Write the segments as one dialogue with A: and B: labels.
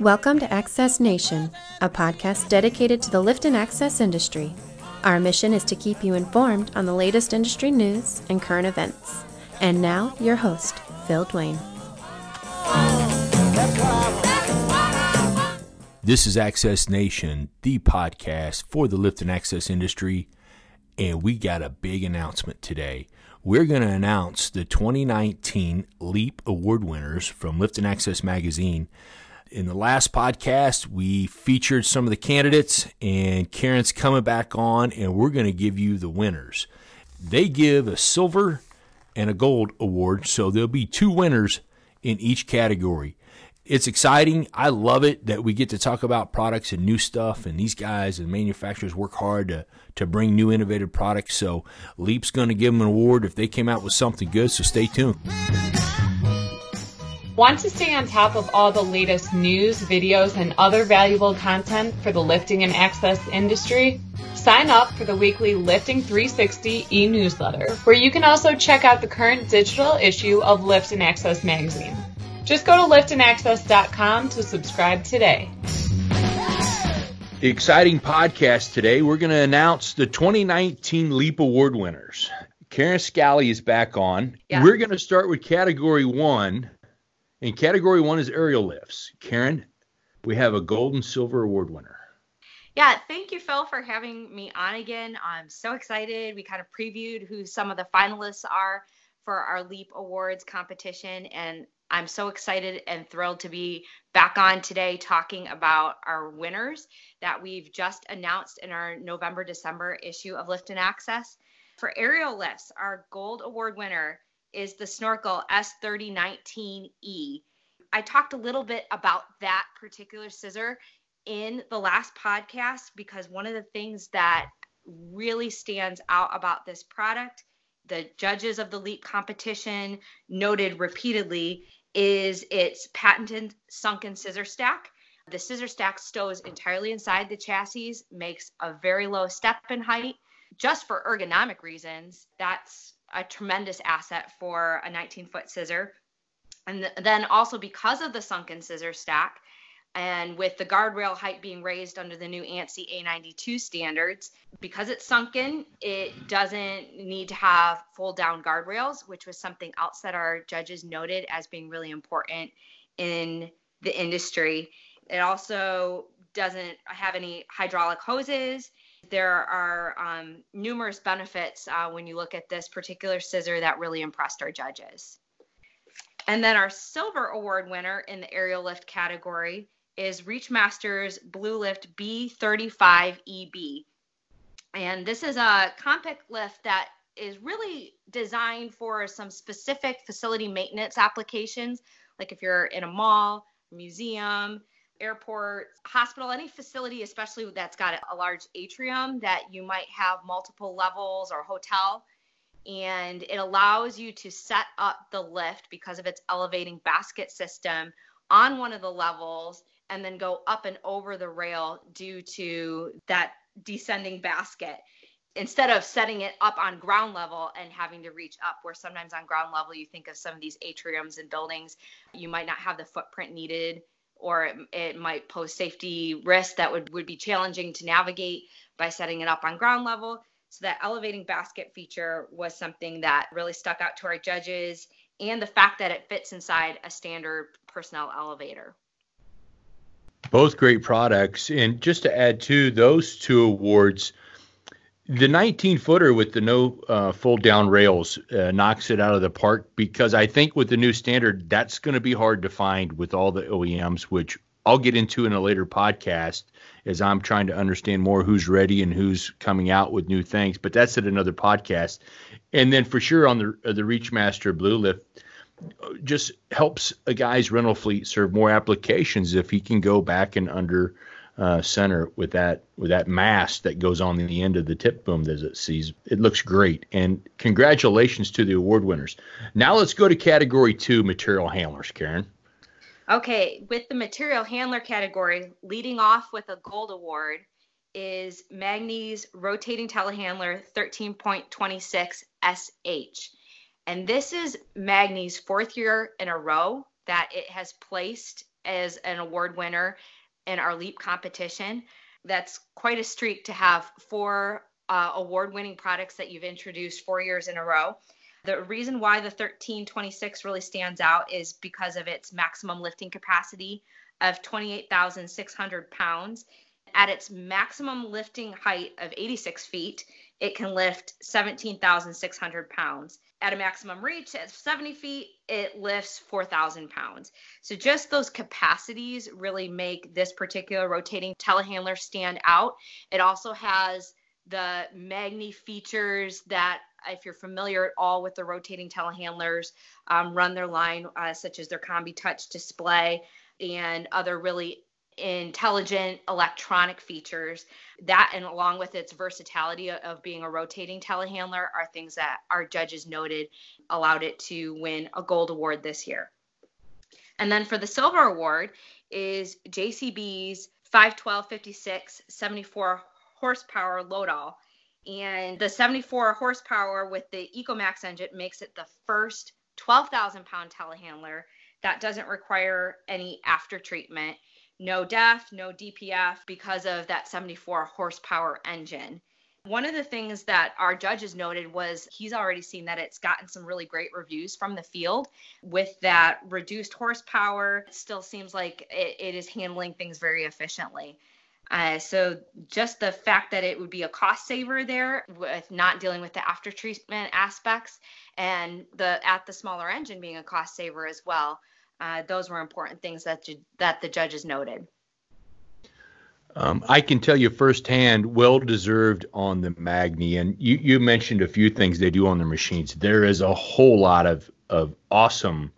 A: Welcome to Access Nation, a podcast dedicated to the lift and access industry. Our mission is to keep you informed on the latest industry news and current events. And now, your host, Phil Dwayne.
B: This is Access Nation, the podcast for the lift and access industry, and we got a big announcement today. We're going to announce the 2019 LEAP Award winners from Lift and Access Magazine. In the last podcast, we featured some of the candidates, and Karen's coming back on, and we're going to give you the winners. They give a silver and a gold award, so there'll be two winners in each category. It's exciting. I love it that we get to talk about products and new stuff, and these guys and manufacturers work hard to, to bring new innovative products. So, Leap's going to give them an award if they came out with something good, so stay tuned.
C: Want to stay on top of all the latest news, videos, and other valuable content for the lifting and access industry? Sign up for the weekly Lifting 360 e-newsletter, where you can also check out the current digital issue of Lift and Access magazine. Just go to liftandaccess.com to subscribe today.
B: Exciting podcast today. We're going to announce the 2019 Leap Award winners. Karen Scally is back on.
D: Yeah.
B: We're going to start with category one, and category one is aerial lifts. Karen, we have a gold and silver award winner.
D: Yeah, thank you, Phil, for having me on again. I'm so excited. We kind of previewed who some of the finalists are for our Leap Awards competition, and I'm so excited and thrilled to be back on today talking about our winners that we've just announced in our November December issue of Lift and Access. For aerial lifts, our gold award winner is the Snorkel S3019E. I talked a little bit about that particular scissor in the last podcast because one of the things that really stands out about this product, the judges of the LEAP competition noted repeatedly, is its patented sunken scissor stack. The scissor stack stows entirely inside the chassis, makes a very low step in height. Just for ergonomic reasons, that's a tremendous asset for a 19 foot scissor. And th- then also because of the sunken scissor stack, and with the guardrail height being raised under the new ANSI A92 standards, because it's sunken, it doesn't need to have fold down guardrails, which was something else that our judges noted as being really important in the industry. It also doesn't have any hydraulic hoses. There are um, numerous benefits uh, when you look at this particular scissor that really impressed our judges. And then our silver award winner in the aerial lift category is Reachmaster's Blue Lift B35EB. And this is a compact lift that is really designed for some specific facility maintenance applications, like if you're in a mall, museum, airport, hospital, any facility, especially that's got a large atrium that you might have multiple levels or hotel. And it allows you to set up the lift because of its elevating basket system on one of the levels and then go up and over the rail due to that descending basket. Instead of setting it up on ground level and having to reach up where sometimes on ground level you think of some of these atriums and buildings you might not have the footprint needed or it, it might pose safety risks that would, would be challenging to navigate by setting it up on ground level. So that elevating basket feature was something that really stuck out to our judges and the fact that it fits inside a standard personnel elevator
B: Both great products. And just to add to those two awards, the 19 footer with the no uh, fold down rails uh, knocks it out of the park because I think with the new standard, that's going to be hard to find with all the OEMs, which I'll get into in a later podcast as I'm trying to understand more who's ready and who's coming out with new things. But that's at another podcast. And then for sure on the uh, the Reachmaster Blue Lift, just helps a guy's rental fleet serve more applications if he can go back and under uh, center with that with that mast that goes on the end of the tip boom that it sees. It looks great. And congratulations to the award winners. Now let's go to category two, material handlers, Karen.
D: Okay, with the material handler category, leading off with a gold award is Magni's rotating telehandler 13.26 SH. And this is Magni's fourth year in a row that it has placed as an award winner in our LEAP competition. That's quite a streak to have four uh, award winning products that you've introduced four years in a row. The reason why the 1326 really stands out is because of its maximum lifting capacity of 28,600 pounds. At its maximum lifting height of 86 feet, it can lift 17,600 pounds. At a maximum reach at 70 feet, it lifts 4,000 pounds. So just those capacities really make this particular rotating telehandler stand out. It also has the Magni features that, if you're familiar at all with the rotating telehandlers, um, run their line, uh, such as their Combi Touch display and other really intelligent electronic features. That and along with its versatility of being a rotating telehandler are things that our judges noted allowed it to win a gold award this year. And then for the silver award is jcb's 51256 74 horsepower loadall and the 74 horsepower with the ecomax engine makes it the first 12,000 pound telehandler that doesn't require any after treatment no DEF, no DPF because of that 74 horsepower engine. One of the things that our judges noted was he's already seen that it's gotten some really great reviews from the field with that reduced horsepower. It still seems like it, it is handling things very efficiently. Uh, so just the fact that it would be a cost saver there with not dealing with the after treatment aspects and the at the smaller engine being a cost saver as well uh, those were important things that that the judges noted.
B: Um, I can tell you firsthand, well deserved on the Magni, And you, you mentioned a few things they do on their machines. There is a whole lot of, of awesome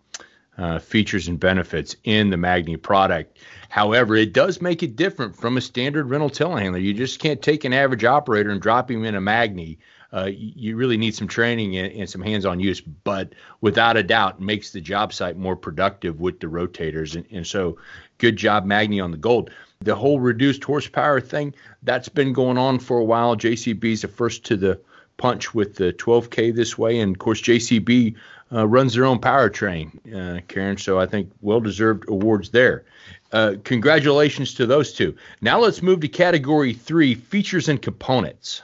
B: uh, features and benefits in the Magni product. However, it does make it different from a standard rental telehandler. You just can't take an average operator and drop him in a Magni uh, you really need some training and, and, some hands-on use, but without a doubt makes the job site more productive with the rotators. And, and so, good job, Magni, on the gold. The whole reduced horsepower thing that's been going on for a while. JCB's the first to the punch with the 12K this way, and of course, JCB uh, runs their own powertrain, uh, Karen. So I think well-deserved awards there. Uh, congratulations to those two. Now let's move to category three: features and components.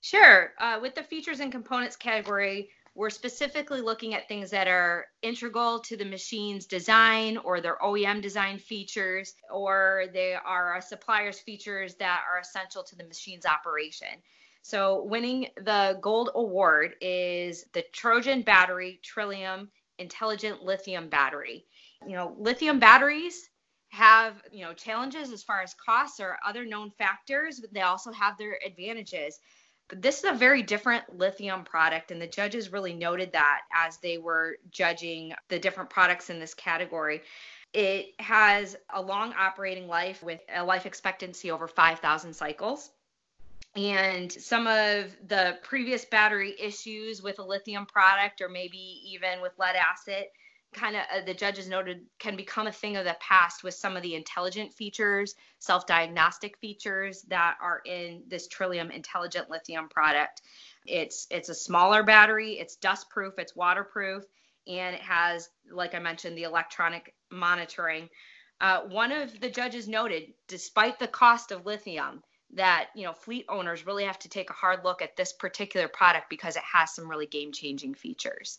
D: Sure. Uh, with the features and components category, we're specifically looking at things that are integral to the machine's design or their OEM design features, or they are a supplier's features that are essential to the machine's operation. So, winning the gold award is the Trojan Battery Trillium Intelligent Lithium Battery. You know, lithium batteries have you know challenges as far as costs or other known factors but they also have their advantages but this is a very different lithium product, and the judges really noted that as they were judging the different products in this category. It has a long operating life with a life expectancy over 5,000 cycles. And some of the previous battery issues with a lithium product, or maybe even with lead acid, kind of uh, the judges noted can become a thing of the past with some of the intelligent features, self-diagnostic features that are in this Trillium intelligent lithium product. It's it's a smaller battery, it's dust proof, it's waterproof, and it has, like I mentioned, the electronic monitoring. Uh, one of the judges noted, despite the cost of lithium, that you know fleet owners really have to take a hard look at this particular product because it has some really game-changing features.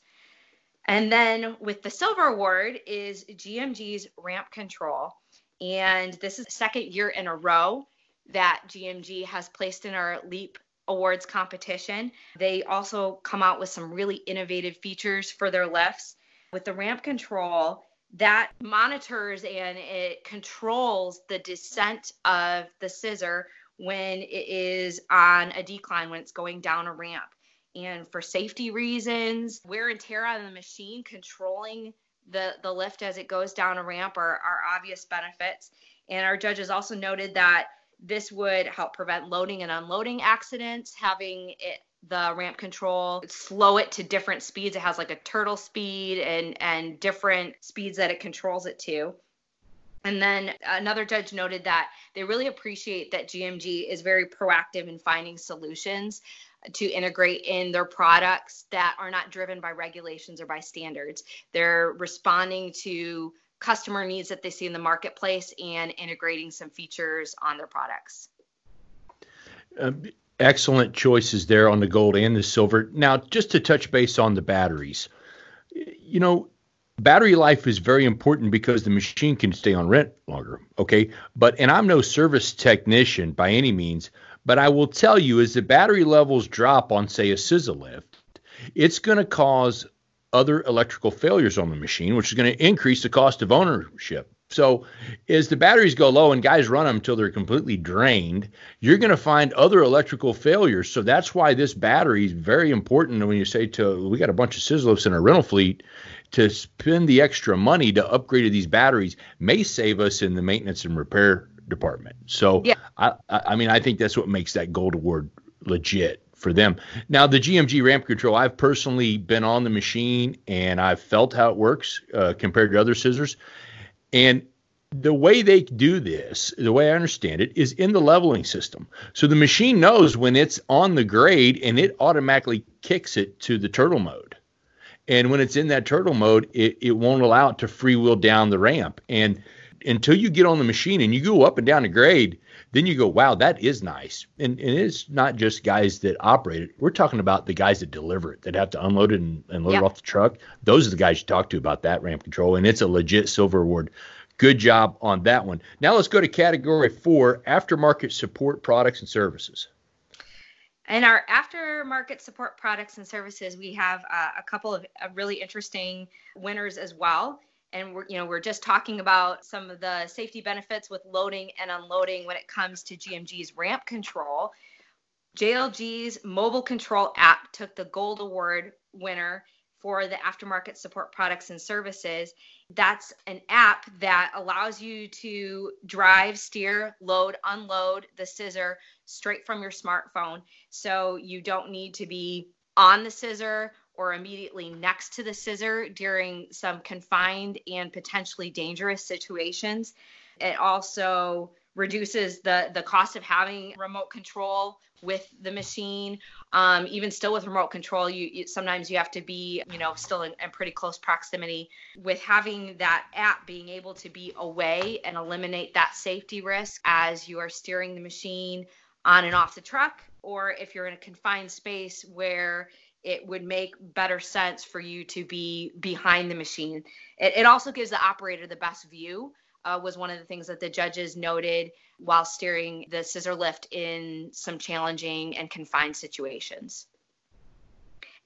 D: And then with the silver award is GMG's ramp control. And this is the second year in a row that GMG has placed in our LEAP awards competition. They also come out with some really innovative features for their lifts. With the ramp control, that monitors and it controls the descent of the scissor when it is on a decline, when it's going down a ramp. And for safety reasons, wear and tear on the machine, controlling the, the lift as it goes down a ramp are, are obvious benefits. And our judges also noted that this would help prevent loading and unloading accidents, having it the ramp control slow it to different speeds. It has like a turtle speed and and different speeds that it controls it to and then another judge noted that they really appreciate that GMG is very proactive in finding solutions to integrate in their products that are not driven by regulations or by standards. They're responding to customer needs that they see in the marketplace and integrating some features on their products.
B: Um, excellent choices there on the gold and the silver. Now, just to touch base on the batteries, you know, battery life is very important because the machine can stay on rent longer. Okay. But, and I'm no service technician by any means, but I will tell you as the battery levels drop on, say, a scissor lift, it's going to cause other electrical failures on the machine, which is going to increase the cost of ownership. So, as the batteries go low and guys run them until they're completely drained, you're going to find other electrical failures. So that's why this battery is very important. When you say to, we got a bunch of scissor lifts in our rental fleet, to spend the extra money to upgrade these batteries may save us in the maintenance and repair department. So, yeah. I, I mean, I think that's what makes that gold award legit for them. Now, the GMG ramp control, I've personally been on the machine and I've felt how it works uh, compared to other scissors. And the way they do this, the way I understand it, is in the leveling system. So the machine knows when it's on the grade and it automatically kicks it to the turtle mode. And when it's in that turtle mode, it, it won't allow it to freewheel down the ramp. And until you get on the machine and you go up and down the grade, then you go, wow, that is nice. And, and it's not just guys that operate it. We're talking about the guys that deliver it, that have to unload it and, and load it off the truck. Those are the guys you talk to about that ramp control. And it's a legit silver award. Good job on that one. Now let's go to category four aftermarket support products and services.
D: In our aftermarket support products and services, we have uh, a couple of uh, really interesting winners as well and we're you know we're just talking about some of the safety benefits with loading and unloading when it comes to GMG's ramp control. JLG's mobile control app took the gold award winner for the aftermarket support products and services. That's an app that allows you to drive, steer, load, unload the scissor straight from your smartphone. So you don't need to be on the scissor or immediately next to the scissor during some confined and potentially dangerous situations. It also reduces the the cost of having remote control with the machine. Um, even still with remote control, you, you, sometimes you have to be you know still in, in pretty close proximity. With having that app being able to be away and eliminate that safety risk as you are steering the machine on and off the truck, or if you're in a confined space where it would make better sense for you to be behind the machine. It, it also gives the operator the best view. Uh, was one of the things that the judges noted while steering the scissor lift in some challenging and confined situations.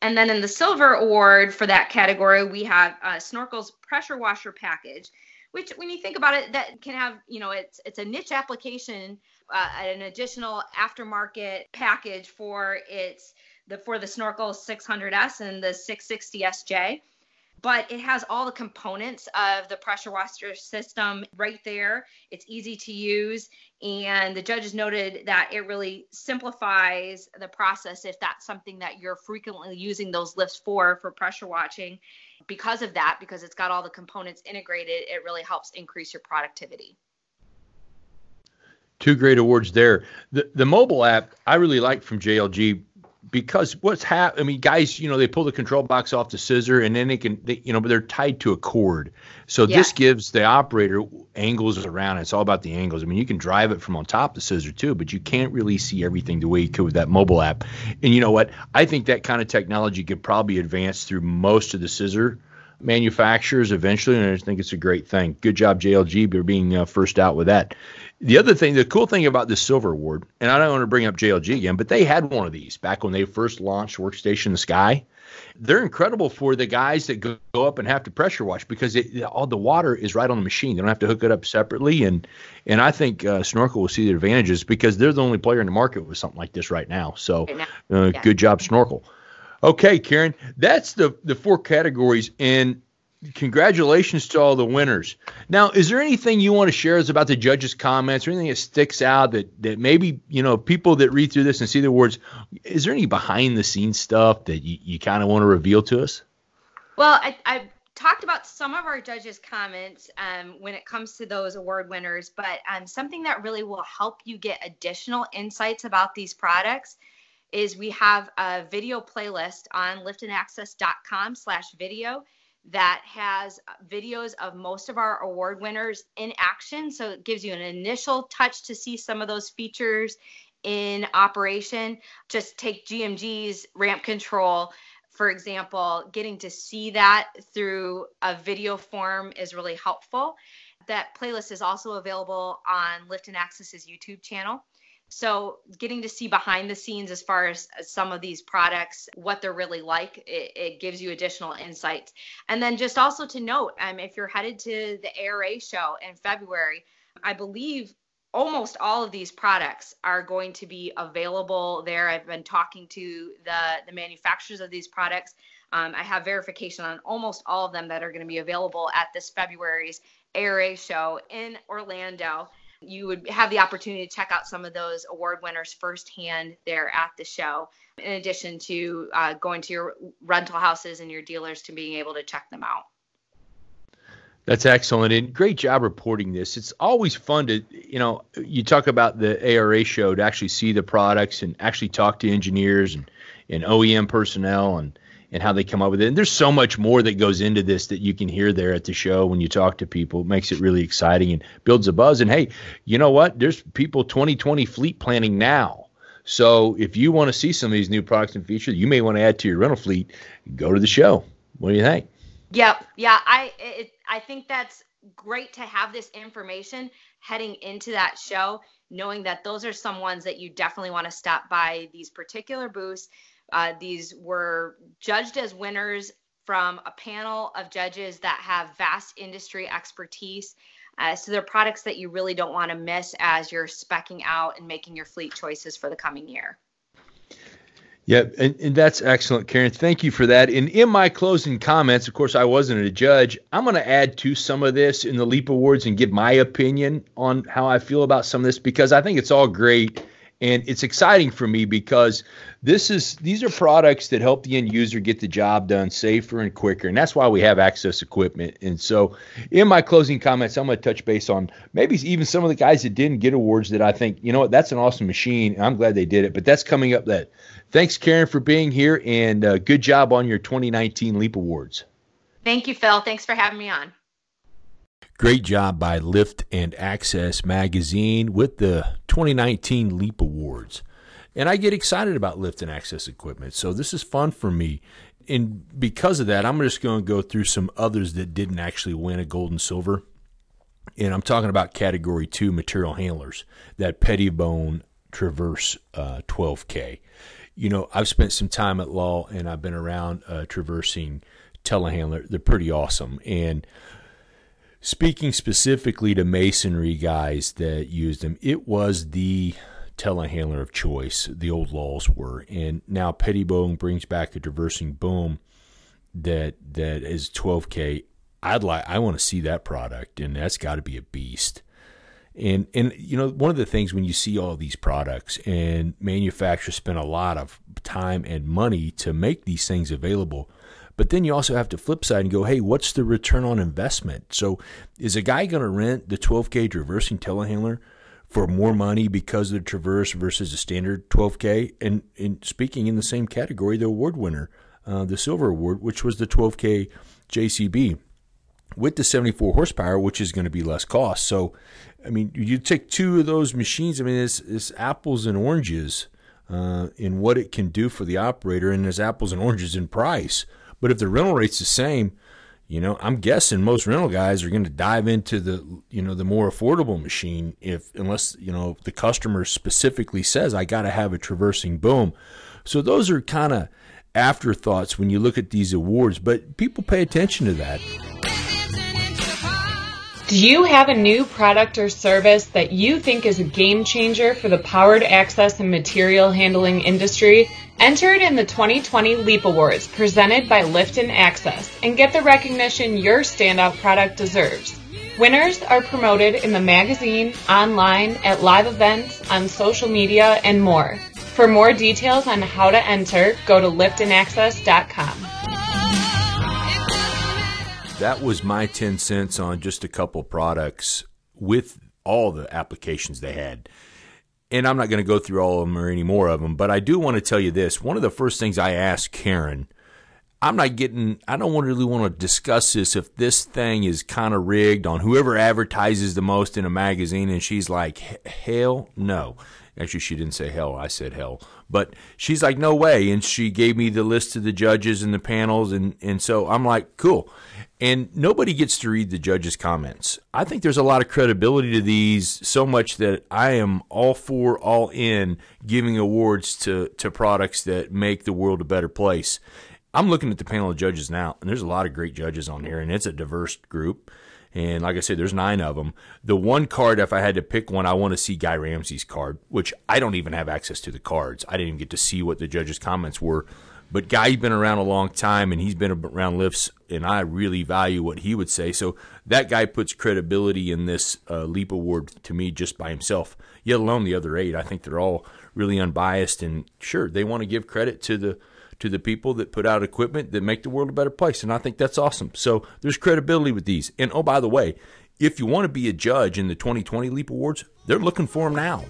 D: And then in the silver award for that category, we have uh, Snorkel's pressure washer package, which when you think about it, that can have, you know, it's it's a niche application, uh, an additional aftermarket package for its the for the Snorkel 600S and the 660SJ. But it has all the components of the pressure washer system right there. It's easy to use. And the judges noted that it really simplifies the process if that's something that you're frequently using those lifts for, for pressure washing. Because of that, because it's got all the components integrated, it really helps increase your productivity
B: two great awards there. The the mobile app I really like from JLG because what's happening, I mean, guys, you know, they pull the control box off the scissor and then they can, they, you know, but they're tied to a cord. So yeah. this gives the operator angles around. It's all about the angles. I mean, you can drive it from on top of the scissor too, but you can't really see everything the way you could with that mobile app. And you know what? I think that kind of technology could probably advance through most of the scissor manufacturers eventually, and I think it's a great thing. Good job, JLG, for being uh, first out with that. The other thing, the cool thing about the Silver Award, and I don't want to bring up JLG again, but they had one of these back when they first launched Workstation the Sky. They're incredible for the guys that go, go up and have to pressure wash because it, all the water is right on the machine. They don't have to hook it up separately, and and I think uh, Snorkel will see the advantages because they're the only player in the market with something like this right now. So, uh, yeah. good job, Snorkel. Okay, Karen, that's the the four categories, and congratulations to all the winners. Now, is there anything you want to share us about the judges' comments or anything that sticks out that that maybe you know people that read through this and see the awards? Is there any behind the scenes stuff that you, you kind of want to reveal to us?
D: Well, I, I talked about some of our judges' comments um, when it comes to those award winners, but um, something that really will help you get additional insights about these products is we have a video playlist on liftandaccess.com slash video that has videos of most of our award winners in action. So it gives you an initial touch to see some of those features in operation. Just take GMG's ramp control, for example, getting to see that through a video form is really helpful. That playlist is also available on Lift and Access's YouTube channel. So, getting to see behind the scenes as far as, some of these products, what they're really like, it, it, gives you additional insights. And then, just also to note, um, if you're headed to the ARA show in February, I believe almost all of these products are going to be available there. I've been talking to the, the manufacturers of these products. Um, I have verification on almost all of them that are going to be available at this February's ARA show in Orlando you would have the opportunity to check out some of those award winners firsthand there at the show, in addition to uh, going to your rental houses and your dealers to being able to check them out.
B: That's excellent and great job reporting this. It's always fun to, you know, you talk about the ARA show to actually see the products and actually talk to engineers and, and OEM personnel and and how they come up with it. And there's so much more that goes into this that you can hear there at the show when you talk to people. It makes it really exciting and builds a buzz. And hey, you know what? There's people 2020 fleet planning now. So if you want to see some of these new products and features you may want to add to your rental fleet, go to the show. What do you think?
D: Yep. Yeah, I it, I think that's great to have this information heading into that show, knowing that those are some ones that you definitely want to stop by these particular booths uh, these were judged as winners from a panel of judges that have vast industry expertise. Uh, so they're products that you really don't want to miss as you're specking out and making your fleet choices for the coming year.
B: Yeah, and, and that's excellent, Karen. Thank you for that. And in my closing comments, of course, I wasn't a judge. I'm going to add to some of this in the Leap Awards and give my opinion on how I feel about some of this because I think it's all great and it's exciting for me because this is these are products that help the end user get the job done safer and quicker. And that's why we have access equipment. And so in my closing comments i'm going to touch base on maybe even some of the guys that didn't get awards that i think you know what that's an awesome machine. I'm glad they did it. But that's coming up that thanks karen for being here and uh, good job on your 2019 leap awards.
D: Thank you phil. Thanks for having me on
B: Great job by Lift and Access Magazine with the 2019 Leap Awards. And I get excited about lift and access equipment. So this is fun for me. And because of that, I'm just going to go through some others that didn't actually win a gold and silver. And I'm talking about category two material handlers, that Pettibone Traverse uh, 12K. You know, I've spent some time at Lull and I've been around uh, traversing telehandler. They're pretty awesome. And Speaking specifically to masonry guys that used them, it was the telehandler of choice. The old Lulls were, and now Pettibone brings back a traversing boom that that is 12k. I'd like, I want to see that product, and that's got to be a beast. And and you know one of the things when you see all these products and manufacturers spend a lot of time and money to make these things available but then you also have to flip side and go, hey, what's the return on investment? So is a guy going to rent the 12 k traversing telehandler for more money because of the Traverse versus a standard 12K? And, and speaking in the same category, the award winner, uh, the Silver Award, which was the 12K JCB with the 74 horsepower, which is going to be less cost. So, I mean, you take two of those machines. I mean, it's, it's apples and oranges uh, in what it can do for the operator, and there's apples and oranges in price. But if the rental rate's the same, you know, I'm guessing most rental guys are going to dive into the, you know, the more affordable machine if unless, you know, the customer specifically says I got to have a traversing boom. So those are kind of afterthoughts when you look at these awards, but people pay attention to that.
C: Do you have a new product or service that you think is a game changer for the powered access and material handling industry? Enter it in the 2020 LEAP Awards presented by Lift and Access and get the recognition your standout product deserves. Winners are promoted in the magazine, online, at live events, on social media, and more. For more details on how to enter, go to liftandaccess.com.
B: That was my 10 cents on just a couple products with all the applications they had. And I'm not going to go through all of them or any more of them, but I do want to tell you this. One of the first things I asked Karen, I'm not getting, I don't really want to discuss this if this thing is kind of rigged on whoever advertises the most in a magazine. And she's like, hell no. Actually, she didn't say hell. I said hell. But she's like, no way. And she gave me the list of the judges and the panels. And, and so I'm like, cool. And nobody gets to read the judges' comments. I think there's a lot of credibility to these, so much that I am all for, all in giving awards to, to products that make the world a better place. I'm looking at the panel of judges now, and there's a lot of great judges on here, and it's a diverse group. And like I said, there's nine of them. The one card, if I had to pick one, I want to see Guy Ramsey's card, which I don't even have access to the cards. I didn't even get to see what the judges' comments were. But Guy's been around a long time, and he's been around lifts, and I really value what he would say. So that guy puts credibility in this uh, Leap Award to me just by himself. Yet alone the other eight, I think they're all really unbiased, and sure they want to give credit to the to the people that put out equipment that make the world a better place. And I think that's awesome. So there's credibility with these. And oh, by the way, if you want to be a judge in the 2020 Leap Awards, they're looking for them now.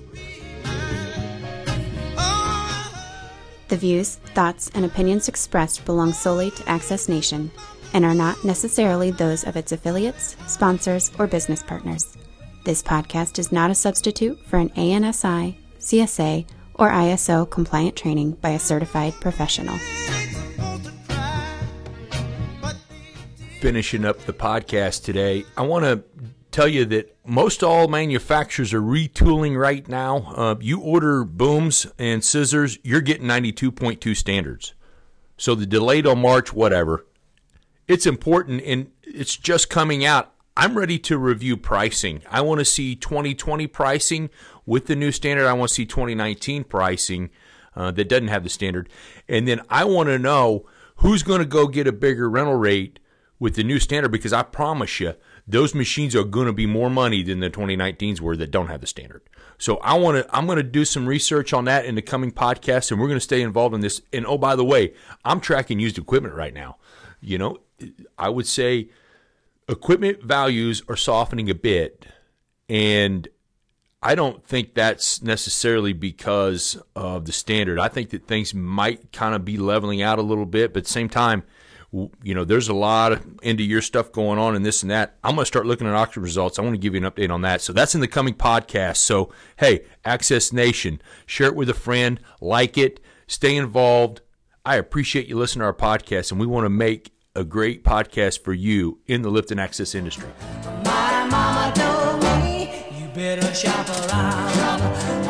A: The views, thoughts, and opinions expressed belong solely to Access Nation and are not necessarily those of its affiliates, sponsors, or business partners. This podcast is not a substitute for an ANSI, CSA, or ISO compliant training by a certified professional.
B: Finishing up the podcast today, I want to tell you that most all manufacturers are retooling right now. Uh, you order booms and scissors, you're getting 92.2 standards. So the delayed on March, whatever. It's important and it's just coming out. I'm ready to review pricing. I want to see 2020 pricing with the new standard. I want to see 2019 pricing uh, that doesn't have the standard. And then I want to know who's going to go get a bigger rental rate with the new standard because I promise you, those machines are going to be more money than the 2019s were that don't have the standard. So I want to I'm going to do some research on that in the coming podcast and we're going to stay involved in this. And oh by the way, I'm tracking used equipment right now. You know, I would say equipment values are softening a bit and I don't think that's necessarily because of the standard. I think that things might kind of be leveling out a little bit, but at the same time, you know, there's a lot of end of year stuff going on and this and that. I'm going to start looking at auction results. I want to give you an update on that. So that's in the coming podcast. So, hey, Access Nation, share it with a friend, like it, stay involved. I appreciate you listening to our podcast, and we want to make a great podcast for you in the lift and access industry.
E: Me shop around.